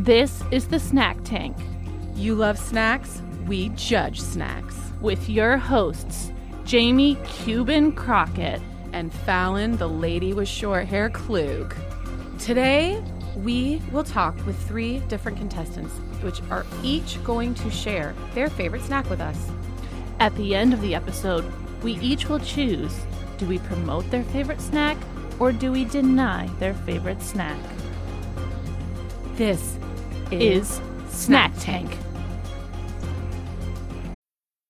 This is the Snack Tank You love snacks? We judge snacks. with your hosts, Jami Cuban Crockett. And Fallon, the lady with short hair, Klug. Today, we will talk with three different contestants, which are each going to share their favorite snack with us. At the end of the episode, we each will choose do we promote their favorite snack or do we deny their favorite snack? This Is Snack Tank.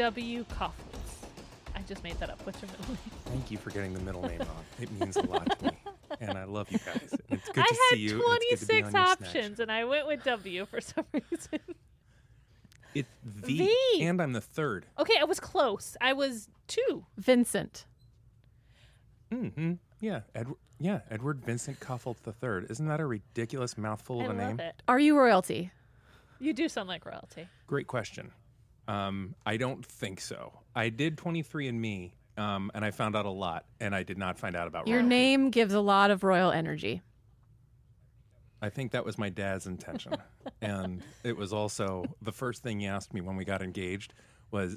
W. Kaufholz. I just made that up. What's your middle name? Thank you for getting the middle name wrong. It means a lot to me. And I love you guys. It's good I to see you. and it's good to be 26 on your snack options and I went with W for some reason. It the V. and I'm the third. Okay, I was close. I was two. Vincent. Mm-hmm. Yeah, Edward. Yeah, Edward Vincent Kaufholz the third. Isn't that a ridiculous mouthful of a love name? it. Are you royalty? You do sound like royalty. Great question. Um, I don't think so. I did 23andMe, um, and I found out a lot, and I did not find out about Your royalty. name gives a lot of royal energy. I think that was my dad's intention. and it was also the first thing he asked me when we got engaged was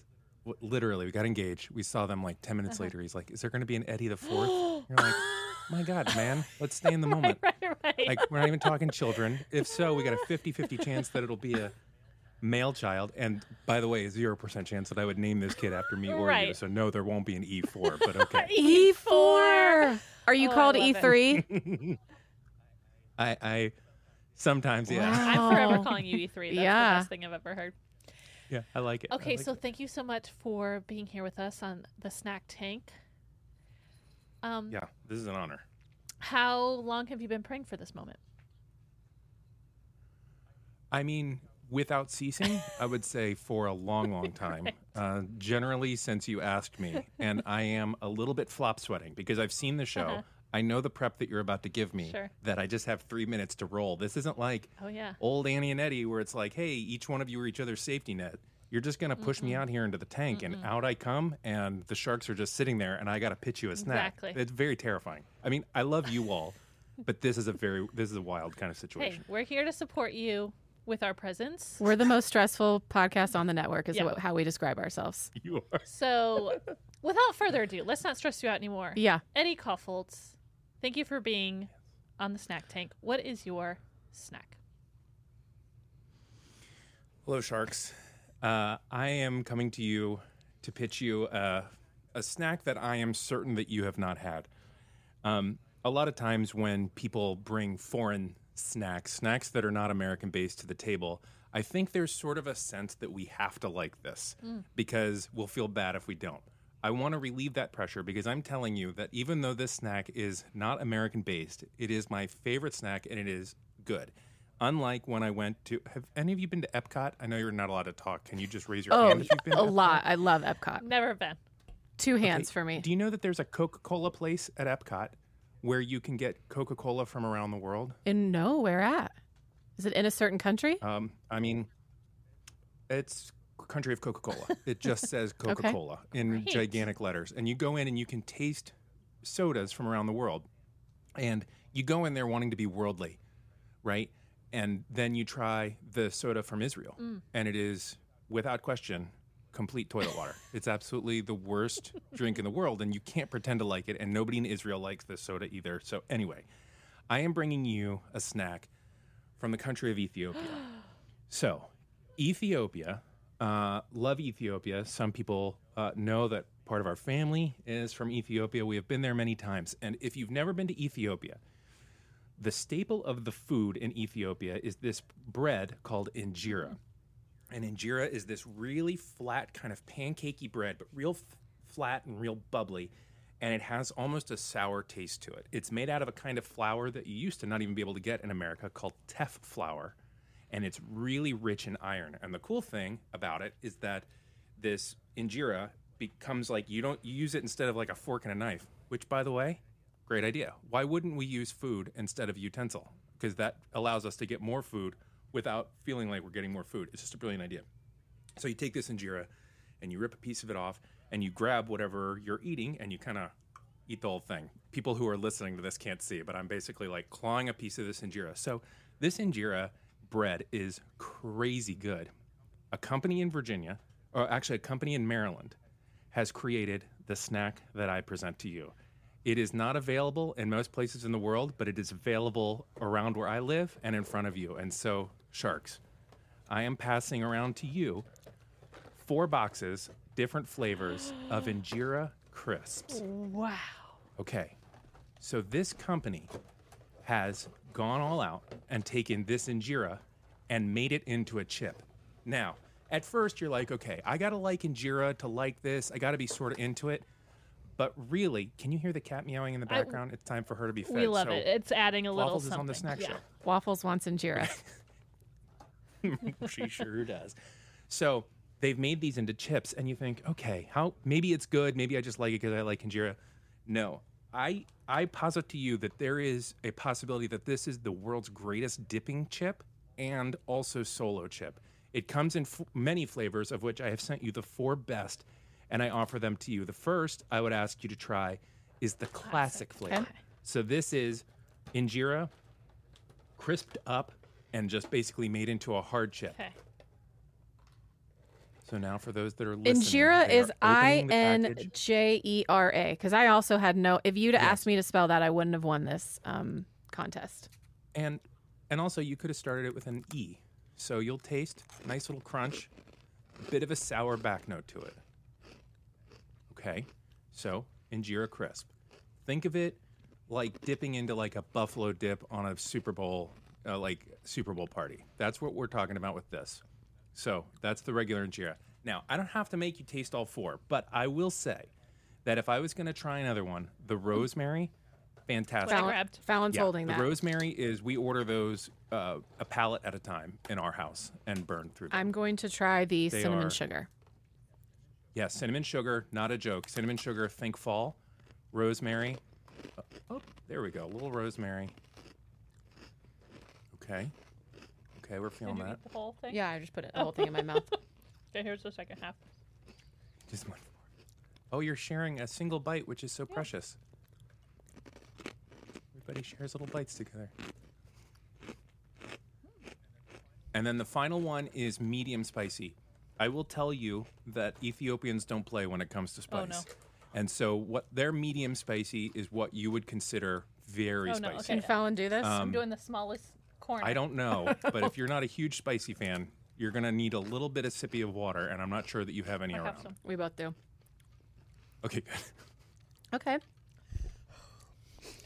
literally, we got engaged. We saw them like 10 minutes later. He's like, Is there going to be an Eddie the Fourth? You're like, My God, man, let's stay in the moment. Right, right. Like, we're not even talking children. If so, we got a 50 50 chance that it'll be a male child. And by the way, 0% chance that I would name this kid after me or you. So, no, there won't be an E4, but okay. E4. Are you Oh, called. E3? I, I sometimes, yeah. I'm forever calling you E3. That's Yeah. the best thing I've ever heard. Yeah, I like it. Okay, like so it. thank you so much for being here with us on the Snack Tank. Um, yeah, this is an honor. How long have you been praying for this moment? I mean, without ceasing, I would say for a long, long time. Uh, generally, since you asked me, and I am a little bit flop sweating because I've seen the show. Uh-huh. I know the prep that you're about to give me. Sure. That I just have three minutes to roll. This isn't like Oh yeah. old Annie and Eddie, where it's like, hey, each one of you are each other's safety net. You're just gonna push me out here into the tank, and out I come, and the sharks are just sitting there, and I gotta pitch you a snack. Exactly. It's very terrifying. I mean, I love you all, but this is a very this is a wild kind of situation. Hey, situation. we're here to support you with our presence. We're the most stressful podcast on the network, is Yeah. what, how we describe ourselves. You are. So, without further ado, let's not stress you out anymore. Yeah. Eddie Kaufholz, thank you for being on the Snack Tank. What is your snack? Hello, sharks. Uh, I am coming to you to pitch you uh, a snack that I am certain that you have not had. Um, a lot of times when people bring foreign snacks, snacks that are not American based to the table, I think there's sort of a sense that we have to like this hmm. because we'll feel bad if we don't. I want to relieve that pressure because I'm telling you that even though this snack is not American based, it is my favorite snack and it is good. Unlike when I went to, have any of you been to Epcot? I know you're not allowed to talk. Can you just raise your Oh, hand if you've been? a lot. I love Epcot. Never been. Two hands Okay, for me. Do you know that there's a Coca Cola place at Epcot where you can get Coca Cola from around the world? And no, where at? Is it in a certain country? Um, I mean, it's country of Coca Cola. It just says Coca Cola in Great. gigantic letters. And you go in and you can taste sodas from around the world. And you go in there wanting to be worldly, right? And then you try the soda from Israel. And it is, without question, complete toilet water. it's absolutely the worst drink in the world. And you can't pretend to like it. And nobody in Israel likes this soda either. So, anyway, I am bringing you a snack from the country of Ethiopia. So, Ethiopia, uh, love Ethiopia. Some people uh, know that part of our family is from Ethiopia. We have been there many times. And if you've never been to Ethiopia, the staple of the food in Ethiopia is this bread called injera. And injera is this really flat, kind of pancakey bread, but real f- flat and real bubbly. and it has almost a sour taste to it. It's made out of a kind of flour that you used to not even be able to get in America called teff flour, and it's really rich in iron. And the cool thing about it is that this injera becomes like you don't you use it instead of like a fork and a knife, which by the way, great idea. Why wouldn't we use food instead of utensil? Because that allows us to get more food without feeling like we're getting more food. It's just a brilliant idea. So you take this injera and you rip a piece of it off and you grab whatever you're eating and you kind of eat the whole thing. People who are listening to this can't see, but I'm basically like clawing a piece of this injera. So this injera bread is crazy good. A company in Virginia, or actually a company in Maryland, has created the snack that I present to you. It is not available in most places in the world, but it is available around where I live and in front of you. And so, sharks, I am passing around to you four boxes, different flavors of injera crisps. Wow. Okay. So this company has gone all out and taken this injera and made it into a chip. Now, at first you're like, okay, I gotta like injera to like this. I gotta be sort of into it. But really, can you hear the cat meowing in the I- background? it's time for her to be fed. We love so it. It's adding a little Waffles is on the snack yeah. Waffles wants injera. she sure does. So they've made these into chips, and you think, okay, how maybe it's good. Maybe I just like it because I like injera. No, I I posit to you that there is a possibility that this is the world's greatest dipping chip and also solo chip. It comes in f- many flavors, of which I have sent you the four best, and I offer them to you. The first I would ask you to try is the classic, flavor. So this is injera, crisped up, and just basically made into a hard chip. Okay. So now, for those that are listening, Injera is I N. J E R A. Because I also had no. If you'd Yes. asked me to spell that, I wouldn't have won this um, contest. and and also you could have started it with an E. So you'll taste nice little crunch, a bit of a sour back note to it. Okay, so injera crisp. Think of it like dipping into like a buffalo dip on a Super Bowl, uh, like Super Bowl party. That's what we're talking about with this. So that's the regular injera. Now I don't have to make you taste all four, but I will say that if I was going to try another one, the rosemary, fantastic. What Fallon- grabbed. Fallon's Yeah, holding the that. rosemary is we order those uh, a pallet at a time in our house and burn through them. I'm going to try the They cinnamon are- sugar. yeah, cinnamon sugar, not a joke. Cinnamon sugar, think fall. Rosemary. uh, oh, there we go. A little rosemary. Okay. Okay, we're feeling Did you that. eat the whole thing? Yeah, I just put it, the whole oh. thing in my mouth. Okay, here's the second half. Just one more. Oh, you're sharing a single bite, which is so precious. Everybody shares little bites together. And then the final one is medium spicy. I will tell you that Ethiopians don't play when it comes to spice. Oh, no. And so what their medium spicy is what you would consider very Oh, no, spicy. okay. Can Fallon do this? Um, I'm doing the smallest corner. I don't know, but if you're not a huge spicy fan, you're going to need a little bit of sippy of water, and I'm not sure that you have any I around. have some. we both do. Okay, good. Okay.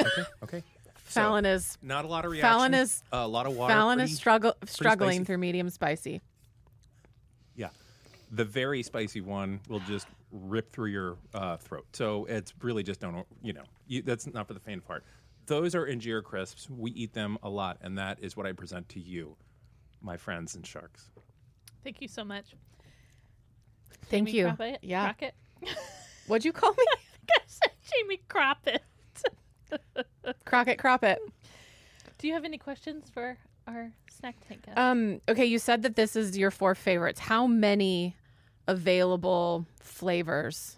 Okay, okay. So- Fallon is Not a lot of reaction. Fallon is- a lot of water. Fallon pretty- is struggle struggling spicy. through medium spicy. Yeah, the very spicy one will just rip through your uh, throat. So it's really just don't you know you, that's not for the faint of heart. Those are injera crisps. We eat them a lot, and that is what I present to you, my friends and sharks. Thank you so much. Thank Jami you. Crockett. Yeah. Crockett. What'd you call me? I said Jami Croppett. Crockett Croppet. Do you have any questions for our snack tank guest? Um, okay, you said that this is your four favorites. How many available flavors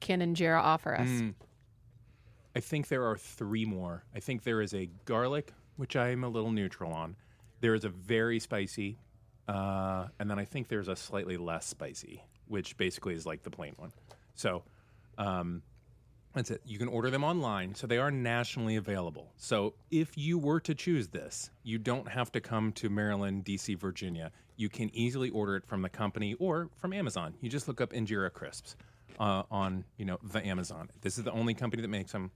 can Injera offer us? Mm. I think there are three more. I think there is a garlic, which I am a little neutral on. There is a very spicy, uh, and then I think there's a slightly less spicy, which basically is like the plain one. So um, that's it. You can order them online, so they are nationally available. So if you were to choose this, you don't have to come to Maryland, D.C., Virginia. You can easily order it from the company or from Amazon. You just look up Injera crisps uh, on you know the Amazon. This is the only company that makes them.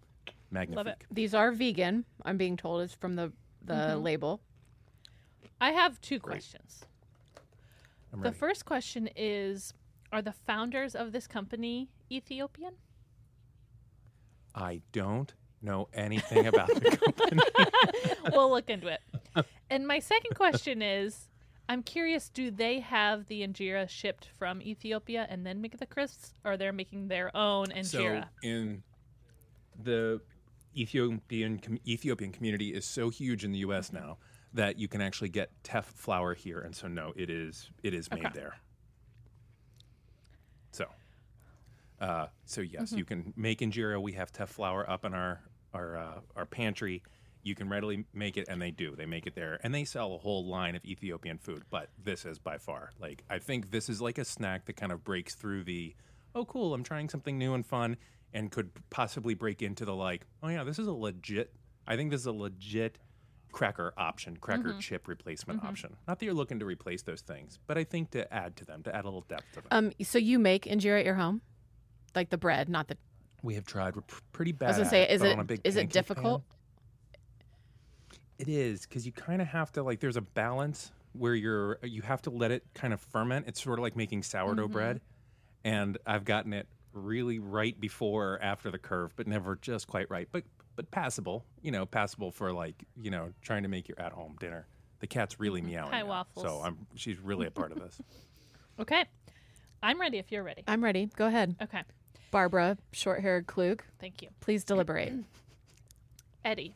Magnifique. These are vegan. I'm being told is from the the Mm-hmm. label. I have two questions. I'm The ready. first question is Are the founders of this company Ethiopian? I don't know anything about the company. we'll look into it. And my second question is I'm curious do they have the injera shipped from Ethiopia and then make the crisps or they're making their own injera? So in the Ethiopian com- Ethiopian community is so huge in the U.S. Mm-hmm. now that you can actually get teff flour here, and so no, it is it is made Okay. there. So, uh, so yes, Mm-hmm. you can make injera. We have teff flour up in our our uh, our pantry. You can readily make it, and they do. They make it there, and they sell a whole line of Ethiopian food. But this is by far like I think this is like a snack that kind of breaks through the oh cool, I'm trying something new and fun, and could possibly break into the like oh yeah, this is a legit. I think this is a legit cracker option, cracker chip replacement option. Not that you're looking to replace those things, but I think to add to them, to add a little depth to them. Um, so you make injera at your home, like the bread, not the. we have tried. We're pr- pretty bad. I was gonna say, is it is it difficult? pan- It is because you kind of have to like. There's a balance where you're. You have to let it kind of ferment. It's sort of like making sourdough Mm-hmm. bread, and I've gotten it really right before or after the curve, but never just quite right. But but passable. You know, passable for like you know trying to make your at home dinner. The cat's really meowing. Hi, now, Waffles. So I'm. She's really a part of this. Okay. I'm ready if you're ready. I'm ready. Go ahead, Okay. Barbara, short-haired Klug. Thank you. Please deliberate. Eddie,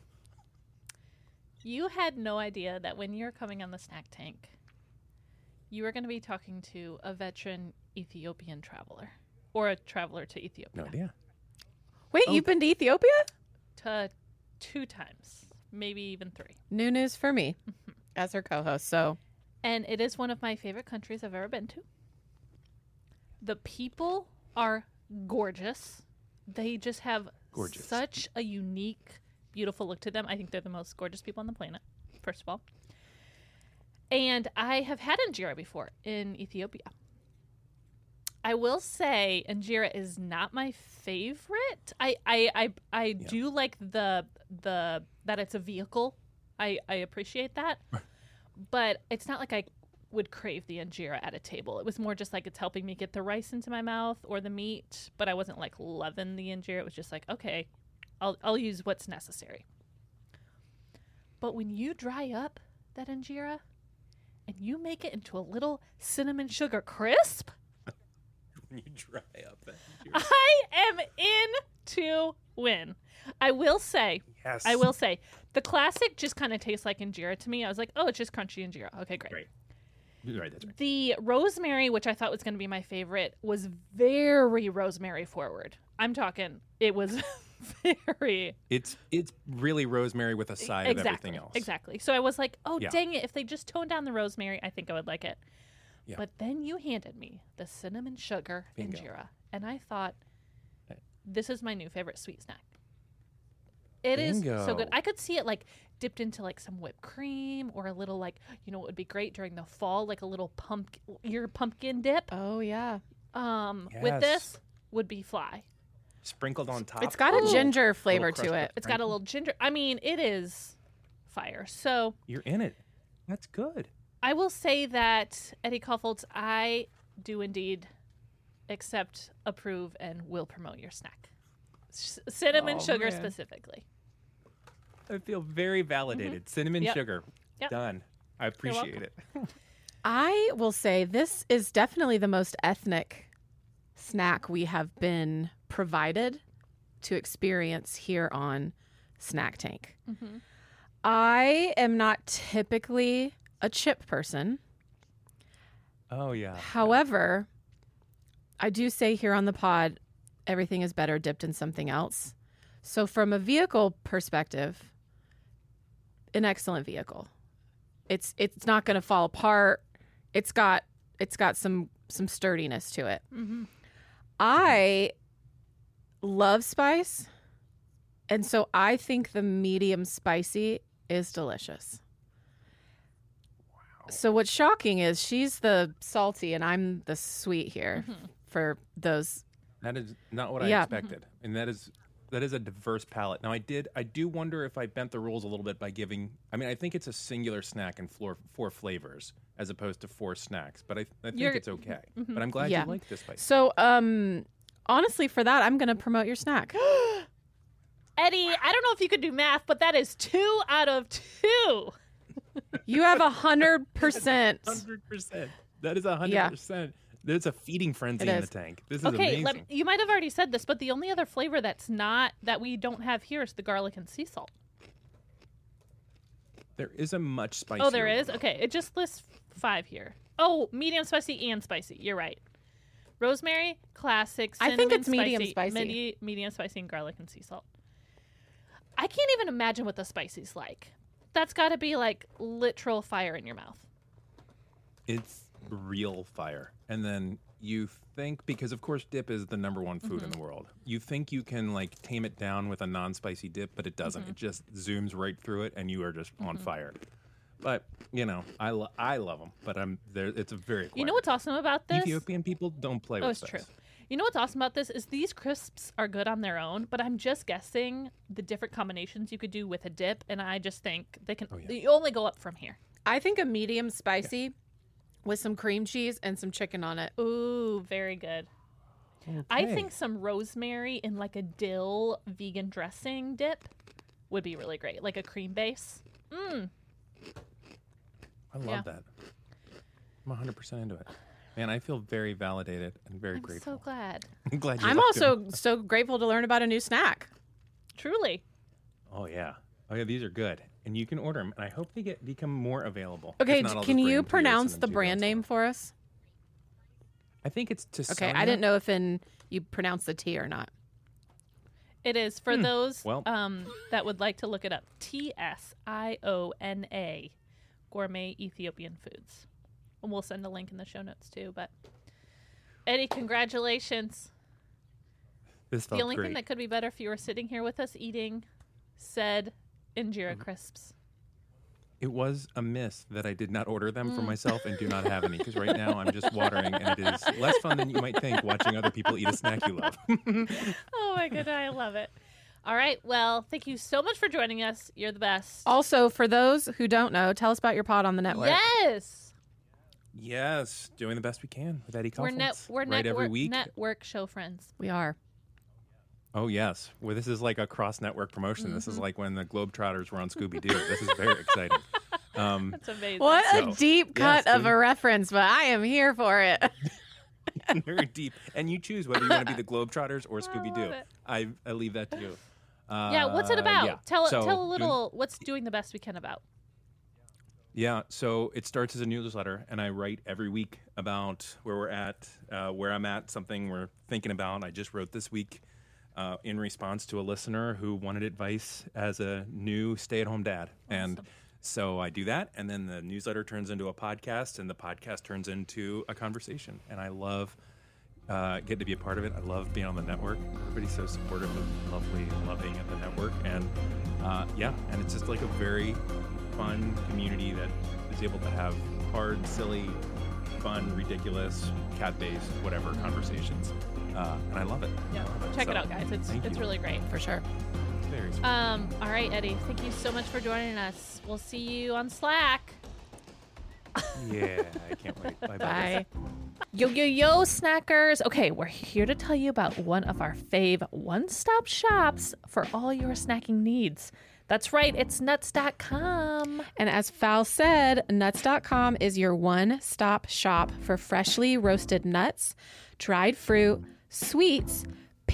you had no idea that when you're coming on the snack tank, you were going to be talking to a veteran Ethiopian traveler or a traveler to Ethiopia. No idea. Wait, oh, you've been to Ethiopia? To two times, maybe even three. New news for me, mm-hmm. as her co-host. So And it is one of my favorite countries I've ever been to. The people are gorgeous. They just have Gorgeous. such a unique, beautiful look to them. I think they're the most gorgeous people on the planet, first of all. And I have had injera before in Ethiopia. I will say injera is not my favorite. I I I, I do like the the that it's a vehicle. I I appreciate that. but it's not like I would crave the injera at a table. It was more just like it's helping me get the rice into my mouth or the meat, but I wasn't like loving the injera. It was just like, okay, I'll I'll use what's necessary. But when you dry up that injera and you make it into a little cinnamon sugar crisp, When you dry up that. I am in to win. I will say, Yes. I will say, the classic just kind of tastes like injera to me. I was like, oh, it's just crunchy injera. Okay, great. Great. You're right. That's right. The rosemary, which I thought was going to be my favorite, was very rosemary forward. I'm talking, it was very It's it's really rosemary with a side exactly, of everything else. Exactly. So I was like, oh, Yeah. dang it. If they just toned down the rosemary, I think I would like it. Yeah. But then you handed me the cinnamon sugar Bingo. injera, and I thought, this is my new favorite sweet snack. It is so good. I could see it like dipped into like some whipped cream or a little like you know what would be great during the fall, like a little pumpkin your pumpkin dip. oh yeah, Um, with this would be fly. Sprinkled on top. it's got a Ooh. ginger flavor to it. It's got a little ginger. I mean, it is fire. So You're in it. That's good. I will say that Eddie Kaufholz, I do indeed accept, approve, and will promote your snack. S- cinnamon Oh, sugar man. specifically. I feel very validated. Cinnamon Mm-hmm. Yep. sugar. Yep. Done. I appreciate it. I will say this is definitely the most ethnic snack we have been provided to experience here on Snack Tank. Mm-hmm. I am not typically a chip person. Oh yeah. However, I do say here on the pod, everything is better dipped in something else. So, from a vehicle perspective, an excellent vehicle. It's it's not going to fall apart. It's got it's got some some sturdiness to it. Mm-hmm. I love spice, and so I think the medium spicy is delicious. Wow. So what's shocking is she's the salty and I'm the sweet here mm-hmm. for those. That is not what I Yeah. Mm-hmm. expected, and that is that is a diverse palette. Now I did I do wonder if I bent the rules a little bit by giving. I mean, I think it's a singular snack and four four flavors as opposed to four snacks, but I, I think You're- it's okay. Mm-hmm. But I'm glad Yeah. you like this spice. So um honestly for that I'm going to promote your snack. Eddie, I don't know if you could do math, but that is two out of two. You have a hundred percent. Hundred percent. That is a hundred percent. There's a feeding frenzy in the tank. This is Okay, amazing. let, you might have already said this, but the only other flavor that's not that we don't have here is the garlic and sea salt. There is a much oh, spicier. Oh, there is. one. Okay, it just lists five here. Oh, medium spicy and spicy. You're right. Rosemary, classic. I think cinnamon it's medium spicy, spicy. medi- medium spicy and garlic and sea salt. I can't even imagine what the spicy's like. That's got to be like literal fire in your mouth. It's real fire. And then you think because of course dip is the number one food Mm-hmm. in the world. You think you can like tame it down with a non-spicy dip, but it doesn't. Mm-hmm. It just zooms right through it and you are just on fire. But, you know, I lo- I love them, but I'm there it's a very You know what's awesome about this? Ethiopian people don't play Oh, with it's this. true. You know what's awesome about this is these crisps are good on their own, but I'm just guessing the different combinations you could do with a dip, and I just think they can. Oh, yeah. They only go up from here. I think a medium spicy with some cream cheese and some chicken on it. Ooh, very good. I think some rosemary in like a dill vegan dressing dip would be really great, like a cream base. Mm. I love Yeah. that. I'm 100% into it. Man, I feel very validated and very grateful. I'm grateful. so glad. I'm glad you I'm liked 'em. also so grateful to learn about a new snack. Truly. Oh yeah. Oh yeah, these are good. And you can order them and I hope they get become more available. If Okay, not, I'll can just bring you 'em to and pronounce send the to you brand guys. name for us? I think it's to Okay, I didn't know if in you pronounce the T or not. It is for those Well- um, that would like to look it up. T S I O N A, gourmet Ethiopian foods, and we'll send a link in the show notes too. But Eddie, congratulations! This felt the only great. thing that could be better if you were sitting here with us eating said injera Mm-hmm. crisps. It was a miss that I did not order them Mm. for myself and do not have any because right now I'm just watering and it is less fun than you might think watching other people eat a snack you love. Oh my god, I love it. All right, well, thank you so much for joining us. You're the best. Also, for those who don't know, tell us about your pod on the network. yes, yes, doing the best we can with Eddie we're Kaufholz. net we're right network every week. network show friends. We are. Oh yes, well this is like a cross-network promotion. This Mm-hmm. is like when the Globetrotters were on Scooby Doo. this is very exciting. Um, That's amazing. What So, a deep yes, cut of dude. a reference, but I am here for it. very deep, and you choose whether you want to be the Globetrotters or Scooby Doo. I, I leave that to you. Uh, Yeah, what's it about? yeah. Tell So, tell a doing- little. what's doing the best we can about? Yeah, so it starts as a newsletter, and I write every week about where we're at, uh, where I'm at, something we're thinking about. I just wrote this week uh, in response to a listener who wanted advice as a new stay at home dad. And so I do that, and then the newsletter turns into a podcast, and the podcast turns into a conversation. And I love uh, getting to be a part of it. I love being on the network. Everybody's so supportive and lovely and loving at the network. And uh, yeah, and it's just like a very fun community that is able to have hard, silly, fun, ridiculous, cat-based, whatever conversations. Uh, and I love it. Yeah, check it So, out, guys. It's it's you. really great. For sure. It's very sweet. Um, all right, Eddie. Thank you so much for joining us. We'll see you on Slack. yeah, I can't wait. Bye-bye. Bye. Yo, yo, yo, snackers. Okay, we're here to tell you about one of our fave one stop shops for all your snacking needs. That's right, it's nuts.com. And as Fal said, nuts.com is your one stop shop for freshly roasted nuts, dried fruit, sweets,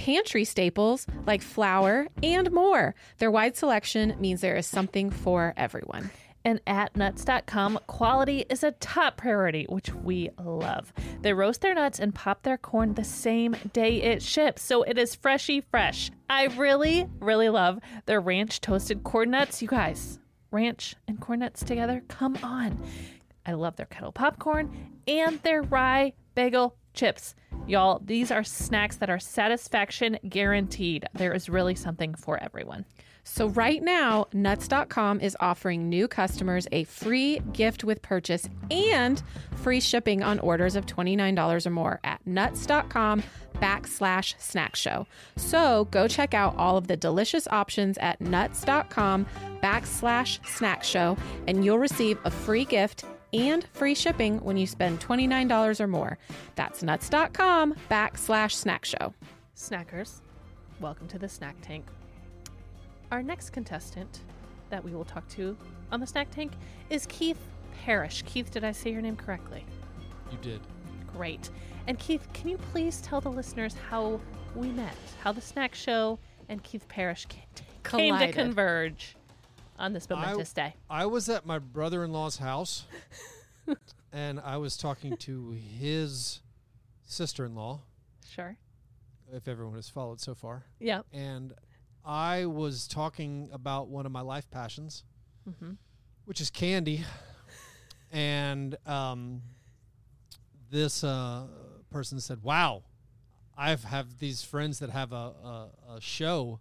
pantry staples like flour, and more. Their wide selection means there is something for everyone. And at nuts.com, quality is a top priority, which we love. They roast their nuts and pop their corn the same day it ships, so it is freshy fresh. I really, really love their ranch toasted corn nuts. You guys, ranch and corn nuts together? Come on. I love their kettle popcorn and their rye bagel chips. Y'all, these are snacks that are satisfaction guaranteed. There is really something for everyone. So, right now, nuts.com is offering new customers a free gift with purchase and free shipping on orders of $29 or more at nuts.com backslash snack show. So, go check out all of the delicious options at nuts.com backslash snack show, and you'll receive a free gift and free shipping when you spend $29 or more. That's nuts.com backslash snack show. Snackers, welcome to the snack tank. our next contestant that we will talk to on the snack tank is Keith Parish. Keith, did I say your name correctly? You did. Great. And Keith, can you please tell the listeners how we met, how the snack show and Keith Parish ca- came to converge on this momentous day? I was at my brother-in-law's house, and I was talking to his sister-in-law, Sure. if everyone has followed so far, Yeah. and I was talking about one of my life passions, Mm-hmm. which is candy, and um, this uh, person said, "Wow, I've have these friends that have a, a, a show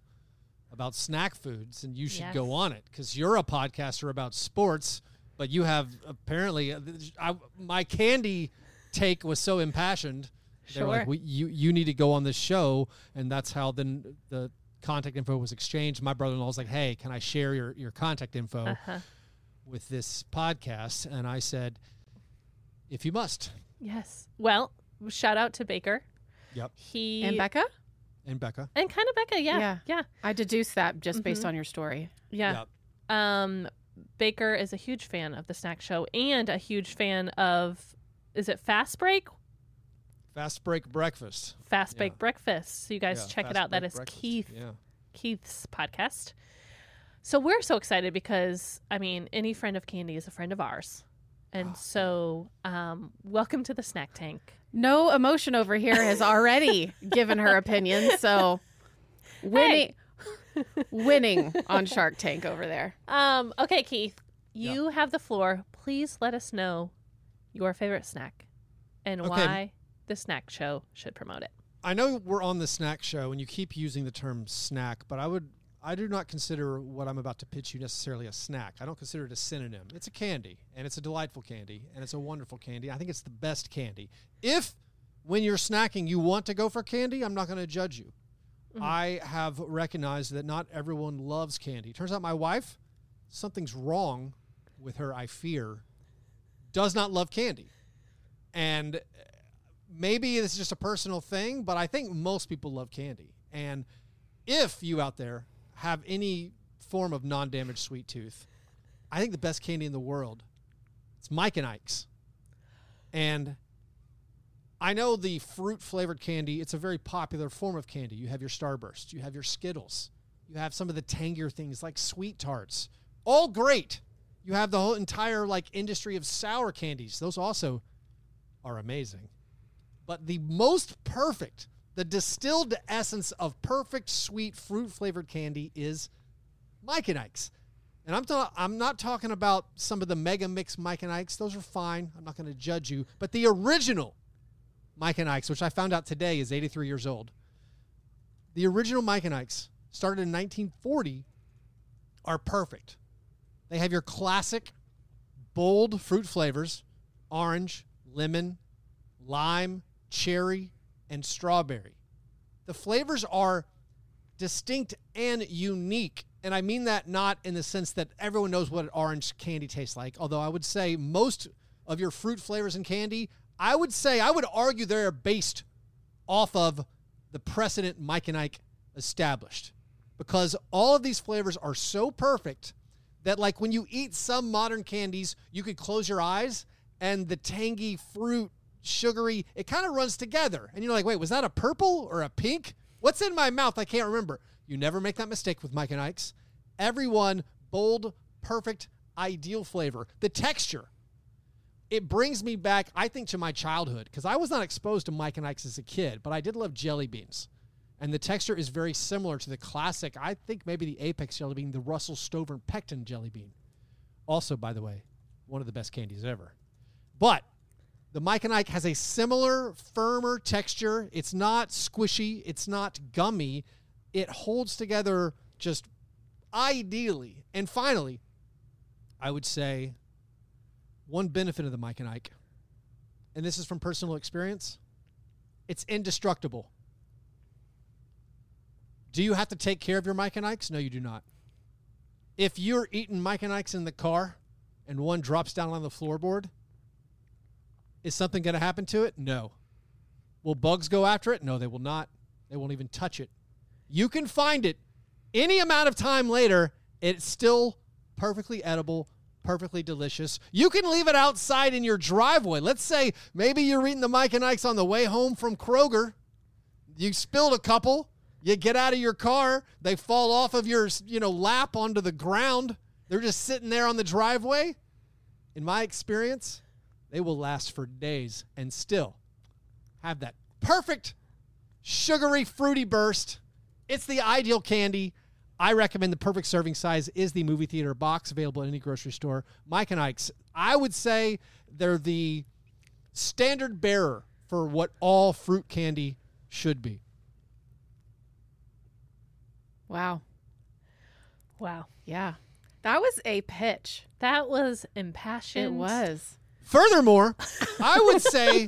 about snack foods, and you should Yes. go on it because you're a podcaster about sports, but you have apparently uh, I, my candy take was so impassioned. They were like, Sure. we, you you need to go on this show, and that's how then the contact info was exchanged. My brother-in-law was like, "Hey, can I share your your contact info?" Uh-huh. with this podcast and I said if you must Yes. Well, shout out to Baker. Yep. He And Becca? And Becca and kind of Becca. Yeah. Yeah. Yeah. I deduced that just based Mhm. on your story. Yeah. Yep. Um, Baker is a huge fan of the snack show and a huge fan of, is it Fast Break? fast break breakfast Fast Yeah. Break Breakfast. So you guys Yeah, check it out. That is Breakfast. Keith yeah Keith's podcast. So we're so excited because I mean, any friend of Candy is a friend of ours. And Oh, so, um, welcome to the snack tank. No emotion over here has already given her opinion, so winning winning on Shark Tank over there. Um, okay, Keith, Yeah. you have the floor. Please let us know your favorite snack and Okay. why the snack show should promote it. I know we're on the snack show and you keep using the term snack but I would I do not consider what I'm about to pitch you necessarily a snack. I don't consider it a synonym. It's a candy and it's a delightful candy and it's a wonderful candy. I think it's the best candy. If when you're snacking you want to go for candy, I'm not going to judge you. I have recognized that not everyone loves candy. Turns out my wife, something's wrong with her, I fear, does not love candy. And uh, maybe it's just a personal thing, but I think most people love candy. And if you out there have any form of non-damaged sweet tooth, I think the best candy in the world, it's Mike and Ike's. And I know the fruit flavored candy, it's a very popular form of candy. You have your Starburst, you have your Skittles, you have some of the tangier things like sweet tarts. All great. You have the whole entire like industry of sour candies. Those also are amazing. But the most perfect, the distilled essence of perfect sweet fruit flavored candy is Mike and Ike's. And I'm, ta- I'm not talking about some of the mega mix Mike and Ike's. Those are fine. I'm not going to judge you. But the original Mike and Ike's, which I found out today is 83 years old. The original Mike and Ike's started in 1940 are perfect. They have your classic bold fruit flavors orange, lemon, lime, cherry, and strawberry. The flavors are distinct and unique. And I mean that not in the sense that everyone knows what an orange candy tastes like, although I would say most of your fruit flavors in candy, I would say, I would argue they're based off of the precedent Mike and Ike established. Because all of these flavors are so perfect that, like, when you eat some modern candies, you could close your eyes and the tangy fruit, sugary, it kind of runs together. And you're like, wait, was that a purple or a pink? What's in my mouth? I can't remember. You never make that mistake with Mike and Ike's. Everyone, bold, perfect, ideal flavor. The texture, it brings me back, I think, to my childhood because I was not exposed to Mike and Ike's as a kid, but I did love jelly beans. And the texture is very similar to the classic, I think maybe the Apex jelly bean, the Russell Stover Pectin jelly bean. Also, by the way, one of the best candies ever. But the Mike and Ike has a similar, firmer texture. It's not squishy, it's not gummy. It holds together just ideally. And finally, I would say one benefit of the Mike and Ike, and this is from personal experience, it's indestructible. Do you have to take care of your Mike and Ikes? No, you do not. If you're eating Mike and Ikes in the car and one drops down on the floorboard, is something going to happen to it? No. Will bugs go after it? No, they will not. They won't even touch it. You can find it any amount of time later, it's still perfectly edible, perfectly delicious. You can leave it outside in your driveway. Let's say maybe you're eating the Mike and Ike's on the way home from Kroger. You spilled a couple. You get out of your car. They fall off of your, you know, lap onto the ground. They're just sitting there on the driveway. In my experience, they will last for days and still have that perfect sugary fruity burst. It's the ideal candy. I recommend the perfect serving size is the movie theater box available at any grocery store. Mike and Ike's, I would say they're the standard bearer for what all fruit candy should be. Wow. Wow. Yeah. That was a pitch. That was impassioned. It was. Furthermore, I would say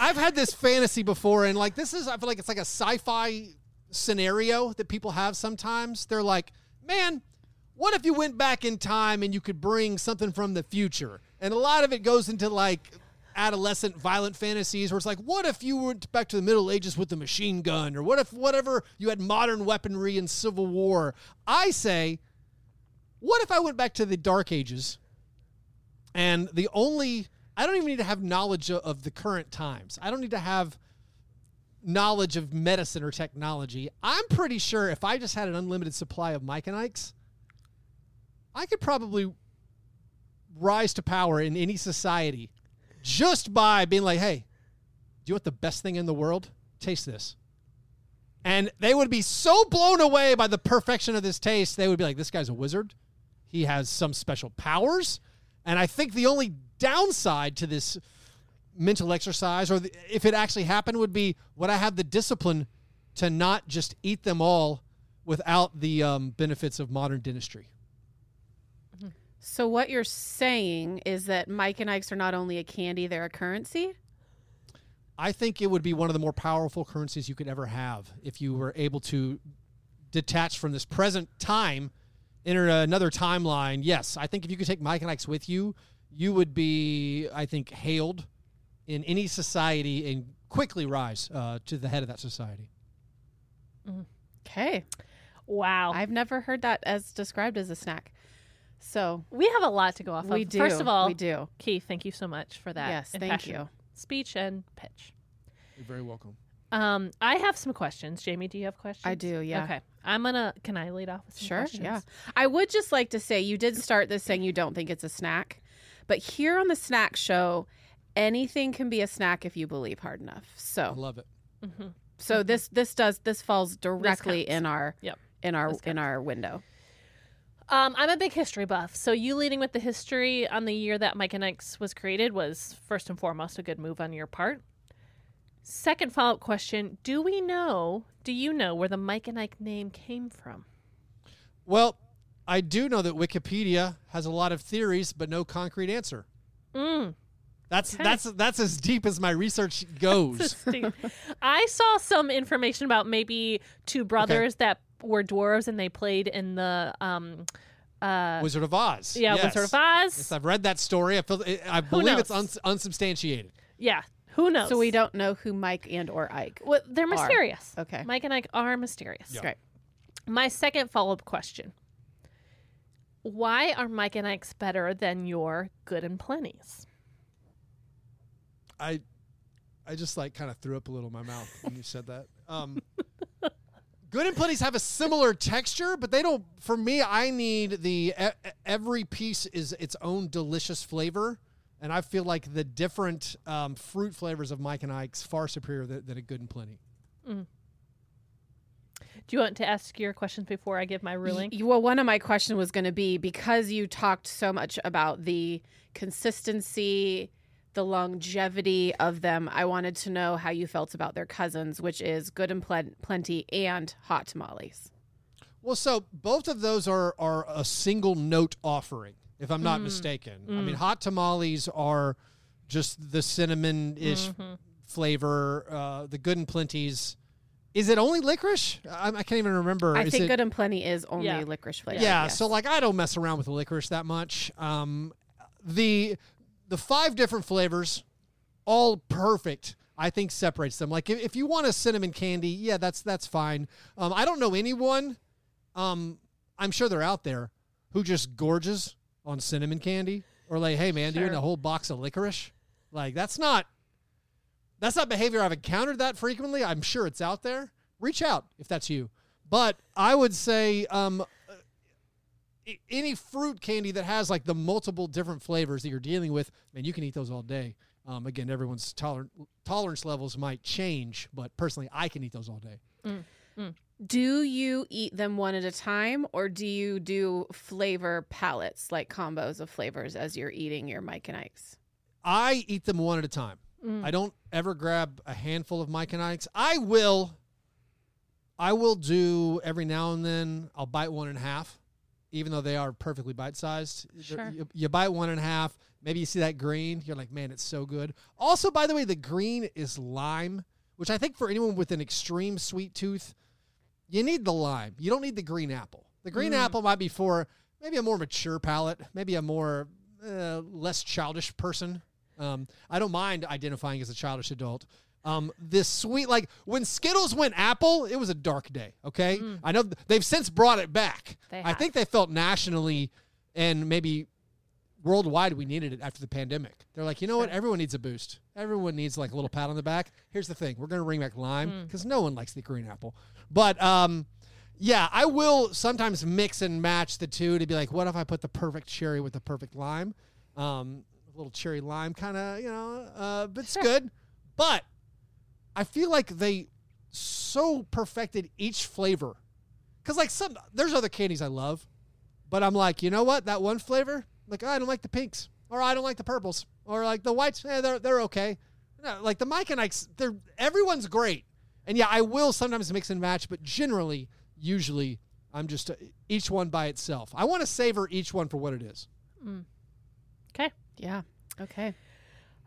I've had this fantasy before, and like this is, I feel like it's like a sci-fi scenario that people have sometimes. They're like, man, what if you went back in time and you could bring something from the future? And a lot of it goes into like adolescent violent fantasies where it's like, what if you went back to the Middle Ages with the machine gun? Or what if whatever you had modern weaponry in Civil War? I say, what if I went back to the Dark Ages and the only I don't even need to have knowledge of, the current times. I don't need to have knowledge of medicine or technology. I'm pretty sure if I just had an unlimited supply of Mike and Ike's, I could probably rise to power in any society just by being like, hey, do you want the best thing in the world? Taste this. And they would be so blown away by the perfection of this taste, they would be like, this guy's a wizard. He has some special powers. And I think the only downside to this mental exercise, or the, if it actually happened, would be would I have the discipline to not just eat them all without the um, benefits of modern dentistry? So what you're saying is that Mike and Ike's are not only a candy, they're a currency? I think it would be one of the more powerful currencies you could ever have if you were able to detach from this present time, enter another timeline. Yes, I think if you could take Mike and Ike's with you, you would be, I think, hailed in any society and quickly rise uh, to the head of that society. Okay. Wow. I've never heard that as described as a snack. So we have a lot to go off we of. do. First of all, we do. Keith, thank you so much for that. Yes, thank you. Speech and pitch. You're very welcome. Um, I have some questions. Jami, do you have questions? I do, yeah. Okay. I'm gonna. Can I lead off with some Sure, questions? yeah. I would just like to say you did start this saying you don't think it's a snack, but here on the snack show, anything can be a snack if you believe hard enough. I So, love it. so this this does this falls directly counts. in our Yep. in our This in our window. Um, I'm a big history buff, so you leading with the history on the year that Mike and Ike's was created was first and foremost a good move on your part. Second follow up question: Do we know? Do you know where the Mike and Ike name came from? Well, I do know that Wikipedia has a lot of theories, but no concrete answer. Mm. That's Okay. that's that's as deep as my research goes. I saw some information about maybe two brothers that were dwarves and they played in the um uh Wizard of Oz. yeah yes. Wizard of Oz. Yes, I've read that story. I feel I believe it's uns- unsubstantiated. Yeah, who knows? So we don't know who Mike and or Ike. Well, they're mysterious. Okay. Mike and Ike are mysterious. Yeah. Great. My second follow up question: Why are Mike and Ike's better than your Good and Plenty's? I I just like kind of threw up a little in my mouth when you said that. Um, Good and Plenty's have a similar texture, but they don't. For me, I need the every piece is its own delicious flavor, and I feel like the different um, fruit flavors of Mike and Ike's far superior than, than a Good and Plenty. Mm. Do you want to ask your questions before I give my ruling? Y- Well, one of my questions was going to be because you talked so much about the consistency, the longevity of them. I wanted to know how you felt about their cousins, which is Good and Plen- Plenty and Hot Tamales. Well, so both of those are are a single note offering, if I'm not mistaken. I mean, hot tamales are just the cinnamon ish flavor. Uh, the Good and Plenty's. Is it only licorice? I, I can't even remember. I Is think it, Good and Plenty is only Yeah. licorice flavor. yeah, yes. so like I don't mess around with licorice that much. Um, the the five different flavors, all perfect. I think separates them. Like if, if you want a cinnamon candy, yeah, that's that's fine. Um, I don't know anyone um, I'm sure they're out there who just gorges on cinnamon candy or like, hey man, do you Sure. need a whole box of licorice? Like that's not that's not behavior I've encountered that frequently. I'm sure it's out there. Reach out if that's you. But I would say um, any fruit candy that has like the multiple different flavors that you're dealing with, man, you can eat those all day. Um, again, everyone's toler- tolerance levels might change, but personally, I can eat those all day. Do you eat them one at a time or do you do flavor palettes, like combos of flavors as you're eating your Mike and Ike's? I eat them one at a time. Mm. I don't ever grab a handful of Mike and Ike's. I will. I will do every now and then. I'll bite one in half, even though they are perfectly bite sized. Sure. You, you bite one in half. Maybe you see that green. You're like, man, it's so good. Also, by the way, the green is lime, which I think for anyone with an extreme sweet tooth, you need the lime. You don't need the green apple. The green apple might be for maybe a more mature palate, maybe a more uh, less childish person. Um, I don't mind identifying as a childish adult. Um, this sweet, like when Skittles went apple, it was a dark day. Okay, I know th- they've since brought it back. I think they felt nationally and maybe worldwide we needed it after the pandemic. They're like, you know what? Everyone needs a boost. Everyone needs like a little pat on the back. Here's the thing: we're going to bring back lime because no one likes the green apple. But um, yeah, I will sometimes mix and match the two to be like, what if I put the perfect cherry with the perfect lime? Um, a little cherry lime kind of, you know, uh, but it's good. But I feel like they so perfected each flavor. Cause like some, there's other candies I love, but I'm like, you know what? That one flavor, like oh, I don't like the pinks, or I don't like the purples, or like the whites. Eh, they're they're okay. No, like the Mike and Ike's, they're everyone's great. And yeah, I will sometimes mix and match, but generally, usually, I'm just uh, each one by itself. I want to savor each one for what it is. Okay. Yeah. Okay.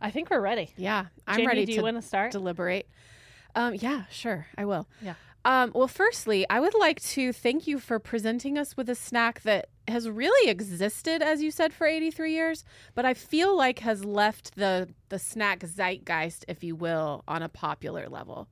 I think we're ready. Yeah. I'm Jami, ready do to you want to start? deliberate. Um, yeah, sure. I will. Yeah. Um, well, firstly, I would like to thank you for presenting us with a snack that has really existed, as you said, for 83 years, but I feel like has left the the snack zeitgeist, if you will, on a popular level.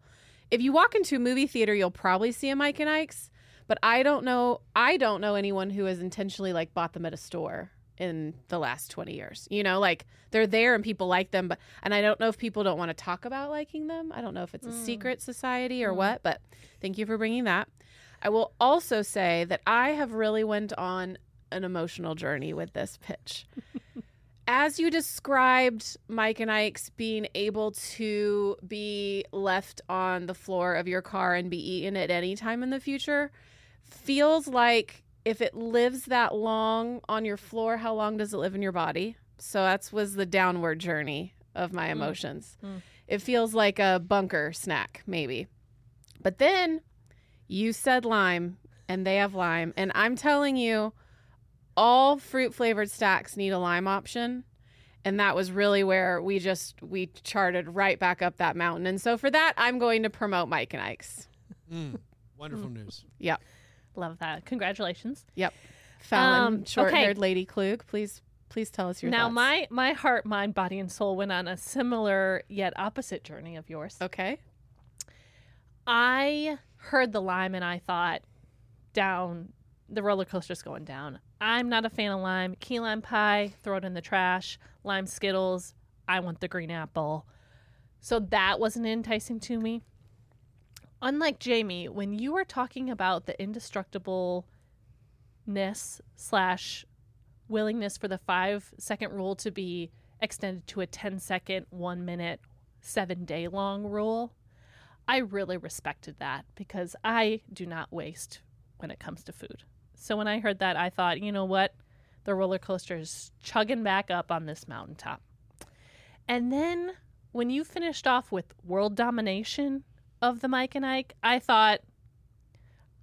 If you walk into a movie theater, you'll probably see a Mike and Ike's, but I don't know. I don't know anyone who has intentionally like bought them at a store in the last 20 years. You know, like they're there and people like them, but and I don't know if people don't want to talk about liking them. I don't know if it's a mm. secret society or mm. what, but thank you for bringing that. I will also say that I have really went on an emotional journey with this pitch. As you described Mike and Ike's being able to be left on the floor of your car and be eaten at any time in the future, feels like if it lives that long on your floor, how long does it live in your body? So that's was the downward journey of my hmm. emotions. Hmm. It feels like a bunker snack, maybe. But then you said lime, and they have lime. And I'm telling you, all fruit flavored stacks need a lime option. And that was really where we just we charted right back up that mountain. And so for that, I'm going to promote Mike and Ike's. Mm, wonderful news. Yep. Love that. Congratulations. Yep. Fallon, Um, short-haired lady Klug, please, please tell us your now thoughts. my my heart, mind, body, and soul went on a similar yet opposite journey of yours. okay. I heard the lime and I thought, down, the roller coaster's going down. I'm not a fan of lime. Key lime pie, throw it in the trash. Lime Skittles, I want the green apple. So that wasn't enticing to me. Unlike Jami, when you were talking about the indestructibleness slash willingness for the five second rule to be extended to a 10 second, one minute, seven day long rule, I really respected that because I do not waste when it comes to food. So when I heard that, I thought, you know what? The roller coaster is chugging back up on this mountaintop. And then when you finished off with world domination of the Mike and Ike, I thought,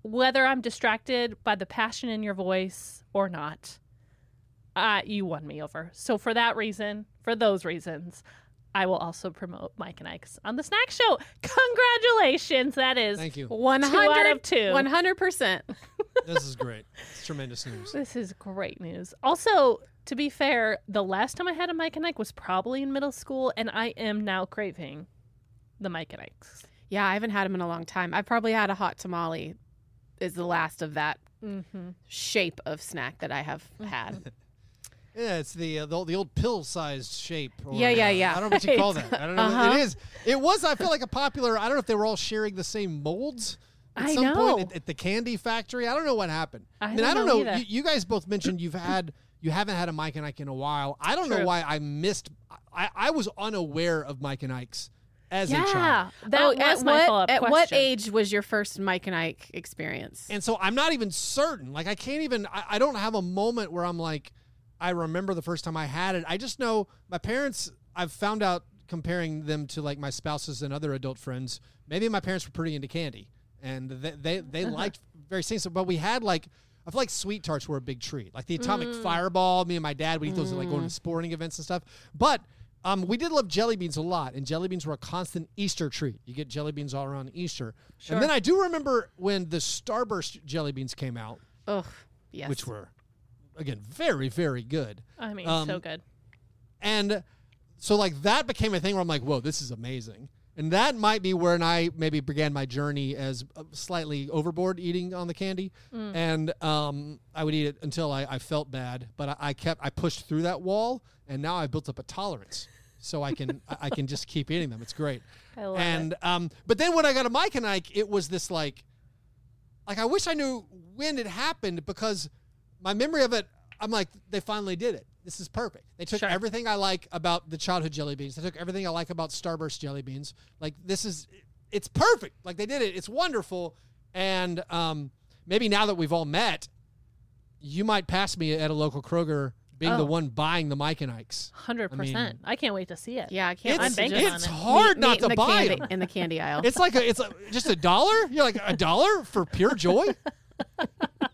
whether I'm distracted by the passion in your voice or not, uh, you won me over. So for that reason, for those reasons, I will also promote Mike and Ike's on the snack show. Congratulations! That is Thank you. 100 out of two. 100%. this is great. It's tremendous news. This is great news. Also, to be fair, the last time I had a Mike and Ike was probably in middle school, and I am now craving the Mike and Ike's. Yeah, I haven't had them in a long time. I've probably had a hot tamale is the last of that shape of snack that I have had. Yeah, it's the uh, the, old, the old pill-sized shape. or, Yeah, yeah, uh, yeah. I don't know what you call that. I don't know. Uh-huh. It is. It was. I feel like a popular. I don't know if they were all sharing the same molds. At I some know. point at, at the candy factory. I don't know what happened. I mean, don't I don't know know. You, you guys both mentioned you've had you haven't had a Mike and Ike in a while. I don't know why I missed. I, I was unaware of Mike and Ike's as a child. Yeah, that oh, was at my what follow-up at what age was your first Mike and Ike experience? And so I'm not even certain. Like I can't even. I, I don't have a moment where I'm like, I remember the first time I had it. I just know my parents. I've found out comparing them to like my spouses and other adult friends. Maybe my parents were pretty into candy, and they they, they uh-huh. liked very things. But we had like. I feel like SweeTarts were a big treat, like the atomic mm. fireball. Me and my dad would eat those at like going to mm. sporting events and stuff. But um, we did love jelly beans a lot, and jelly beans were a constant Easter treat. You get jelly beans all around Easter. And then I do remember when the Starburst jelly beans came out, Ugh, yes. which were again very very good. I mean, Um, so good. And so like that became a thing where I'm like, whoa, this is amazing. And that might be when I maybe began my journey as uh, slightly overboard eating on the candy. And um, I would eat it until I, I felt bad, but I, I kept I pushed through that wall, and now I've built up a tolerance, so I can I I can just keep eating them. It's great. I love and it. um, but then when I got a Mike and Ike, it was this like, like I wish I knew when it happened because my memory of it, I'm like, they finally did it. This is perfect. They took Sure. everything I like about the childhood jelly beans. They took everything I like about Starburst jelly beans. Like this is, it's perfect. Like they did it. It's wonderful. And um, maybe now that we've all met, you might pass me at a local Kroger, being the Oh. one buying the Mike and Ikes. Hundred I mean- percent. I can't wait to see it. yeah, I can't. It's, wait to banking it's on it. hard meet- not meet to the buy candy, them. in the candy aisle. It's like a, it's a, just a dollar. You're like a dollar for pure joy.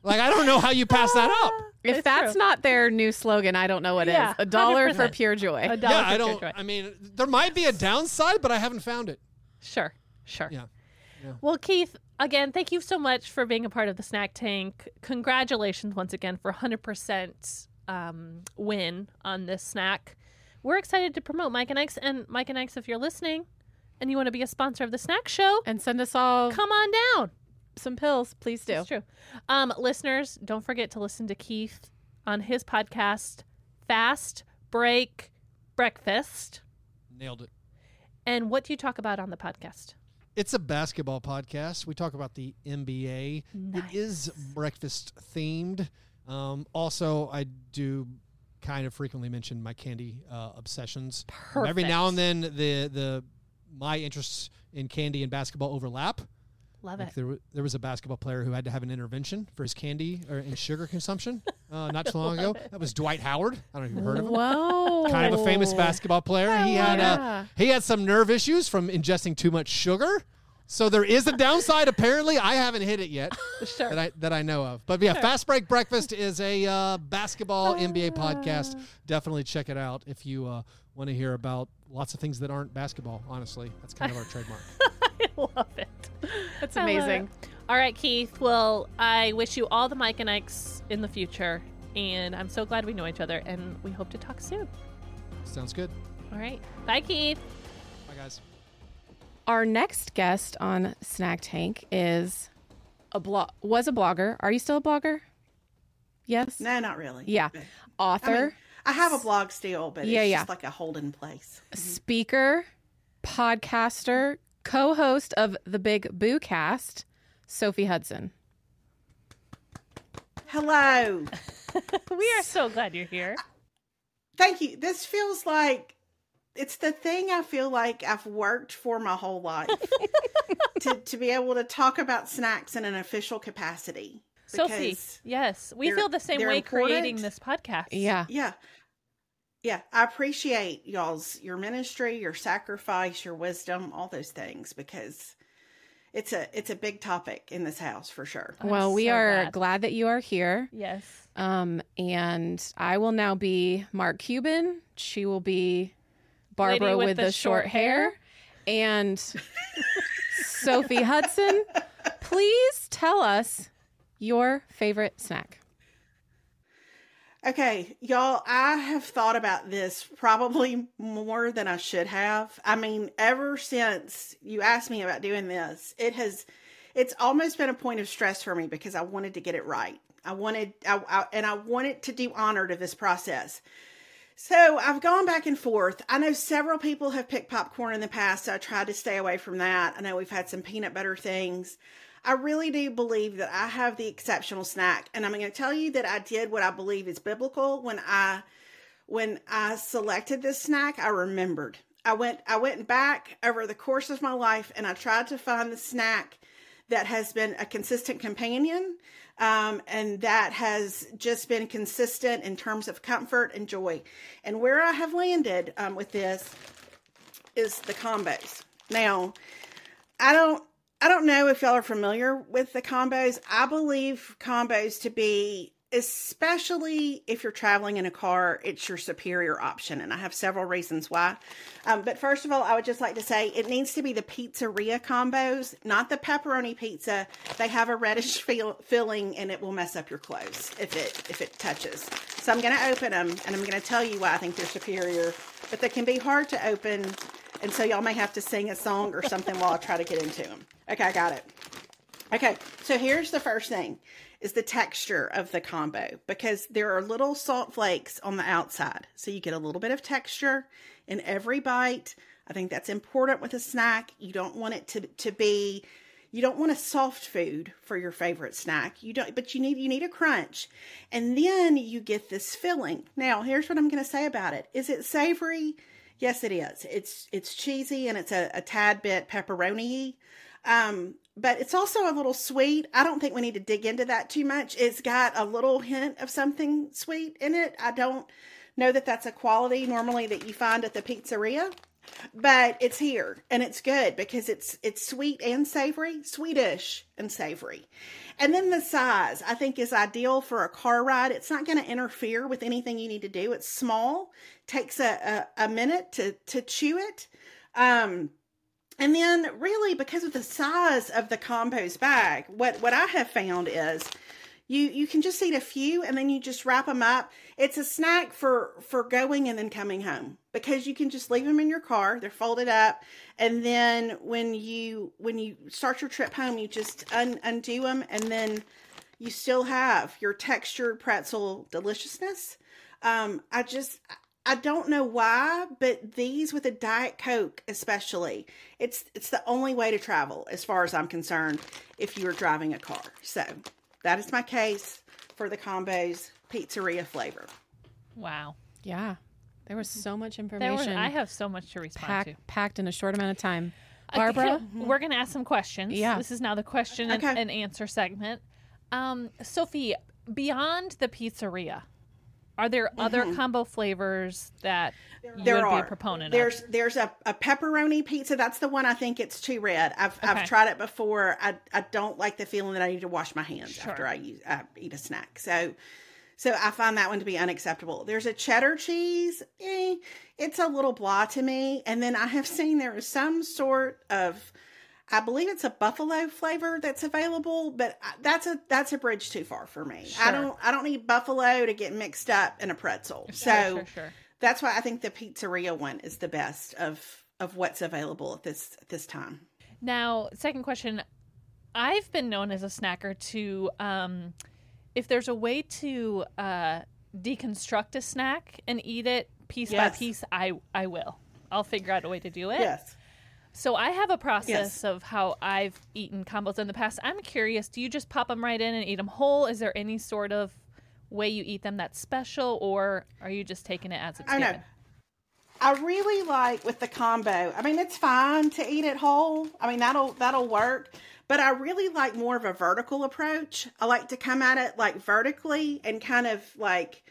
like I don't know how you pass that up. If It's that's true. not their new slogan, I don't know what is. Yeah, A dollar for 100%. pure joy. A dollar yeah, for I don't. joy. I mean, there might be a downside, but I haven't found it. Sure, sure. Yeah. Well, Keith, again, thank you so much for being a part of the Snack Tank. Congratulations once again for 100% um, win on this snack. We're excited to promote Mike and Ike's. And Mike and Ike's, if you're listening and you want to be a sponsor of the snack show, and send us all come on down. Some pills, please do. It's true. Um, listeners, don't forget to listen to Keith on his podcast, Fast Break Breakfast. Nailed it. And what do you talk about on the podcast? It's a basketball podcast. We talk about the NBA. It is breakfast themed. Um, also, I do kind of frequently mention my candy uh, obsessions. Um, Every now and then, the the my interests in candy and basketball overlap. Love Like it. there, there was a basketball player who had to have an intervention for his candy or and sugar consumption uh, not too long ago. That was Dwight Howard. I don't know if you've heard of him. Whoa. Kind of a famous basketball player. he had uh, he had some nerve issues from ingesting too much sugar. So there is a downside. Apparently, I haven't hit it yet Sure. that I that I know of. But yeah, Fast Break Breakfast is a uh, basketball NBA podcast. Definitely check it out if you uh, want to hear about lots of things that aren't basketball. Honestly, that's kind of our trademark. I love it. That's amazing. All right, Keith. Well, I wish you all the Mike and Ikes in the future. And I'm so glad we know each other. And we hope to talk soon. Sounds good. All right. Bye, Keith. Bye, guys. Our next guest on Snack Tank is a blog was a blogger. Are you still a blogger? Yes. No, not really. Yeah. But, Author, I, mean, I have a blog still, but Yeah, it's yeah. just like a holding place. Mm-hmm. speaker, podcaster, co-host of the Big Boo Cast, Sophie Hudson. Hello. We are so glad you're here. Thank you. This feels like it's the thing I feel like I've worked for my whole life to, to be able to talk about snacks in an official capacity. Sophie, yes. We feel the same they're way creating this podcast. Yeah. Yeah. Yeah, I appreciate y'all's your ministry, your sacrifice, your wisdom, all those things because it's a it's a big topic in this house for sure. I'm well, we so are glad. glad. that you are here. Yes. Um, and I will now be Mark Cuban. She will be Barbara Lady with, the, short hair. And Sophie Hudson, please tell us your favorite snack. Okay, y'all, I have thought about this probably more than I should have. I mean, ever since you asked me about doing this, it has it's almost been a point of stress for me because I wanted to get it right. I wanted, I, I, and I wanted to do honor to this process. So I've gone back and forth. I know several people have picked popcorn in the past, so I tried to stay away from that. I know we've had some peanut butter things. I really do believe that I have the exceptional snack, and I'm going to tell you that I did what I believe is biblical when I when I selected this snack. I remembered. I went I went back over the course of my life, and I tried to find the snack that has been a consistent companion um, and that has just been consistent in terms of comfort and joy. And where I have landed um, with this is the combos. Now, I don't I don't know if y'all are familiar with the combos. I believe combos to be especially if you're traveling in a car, it's your superior option. And I have several reasons why. Um, but first of all, I would just like to say it needs to be the pizzeria combos, not the pepperoni pizza. They have a reddish feel, filling and it will mess up your clothes if it if it touches. So I'm going to open them and I'm going to tell you why I think they're superior. But they can be hard to open, and so y'all may have to sing a song or something while I try to get into them. Okay, I got it. Okay, so here's the first thing is the texture of the combo because there are little salt flakes on the outside. So you get a little bit of texture in every bite. I think that's important with a snack. You don't want it to, to be you don't want a soft food for your favorite snack. You don't but you need you need a crunch. And then you get this filling. Now, here's what I'm going to say about it. Is it savory? Yes, it is. It's it's cheesy and it's a, a tad bit pepperoni um, but it's also a little sweet. I don't think we need to dig into that too much. It's got a little hint of something sweet in it. I don't know that that's a quality normally that you find at the pizzeria, but it's here and it's good because it's it's sweet and savory, sweetish and savory. And then the size, I think is ideal for a car ride. It's not going to interfere with anything you need to do. It's small, takes a, a, a minute to to chew it. Um and then really because of the size of the combos bag, what what I have found is you you can just eat a few and then you just wrap them up. It's a snack for for going and then coming home because you can just leave them in your car. They're folded up and then when you when you start your trip home, you just un, undo them and then you still have your textured pretzel deliciousness. Um, I just I don't know why, but these with a diet coke especially, it's it's the only way to travel as far as I'm concerned if you are driving a car. So, that is my case for the combos pizzeria flavor. Wow. Yeah. There was so much information was, I have so much to respond packed, to. packed in a short amount of time. Okay, Barbara? we're going to ask some questions. Yeah. This is now the question and, and answer segment. Um, Sophie, beyond the pizzeria, are there other combo flavors that you Mm-hmm. There would are. be a proponent there's of? there's a, a pepperoni pizza. That's the one I think it's too red. I've Okay. I've tried it before. I I don't like the feeling that I need to wash my hands Sure. after I use I eat a snack. So so I find that one to be unacceptable. There's a cheddar cheese. Eh, it's a little blah to me. And then I have seen there is some sort of I believe it's a buffalo flavor that's available, but that's a that's a bridge too far for me. I don't I don't need buffalo to get mixed up in a pretzel. Sure, so sure, sure. that's why I think the pizzeria one is the best of of what's available at this at this time. Now, second question. I've been known as a snacker to, um, if there's a way to uh, deconstruct a snack and eat it piece Yes. by piece, I I will. I'll figure out a way to do it. Yes. So I have a process Yes. of how I've eaten combos in the past. I'm curious, do you just pop them right in and eat them whole? Is there any sort of way you eat them that's special, or are you just taking it as it's I know. given? I really like with the combo. I mean, it's fine to eat it whole. I mean, that'll that'll work. But I really like more of a vertical approach. I like to come at it like vertically and kind of like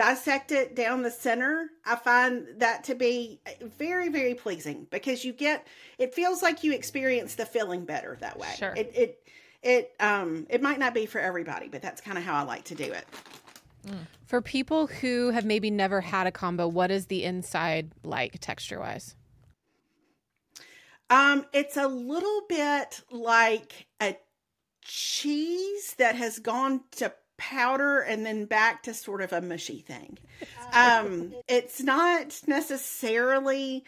dissect it down the center. I find that to be very very pleasing because you get it feels like you experience the filling better that way. Sure. It it it um it might not be for everybody, but that's kind of how I like to do it. For people who have maybe never had a combo, what is the inside like texture wise? Um, it's a little bit like a cheese that has gone to powder and then back to sort of a mushy thing. Um, it's not necessarily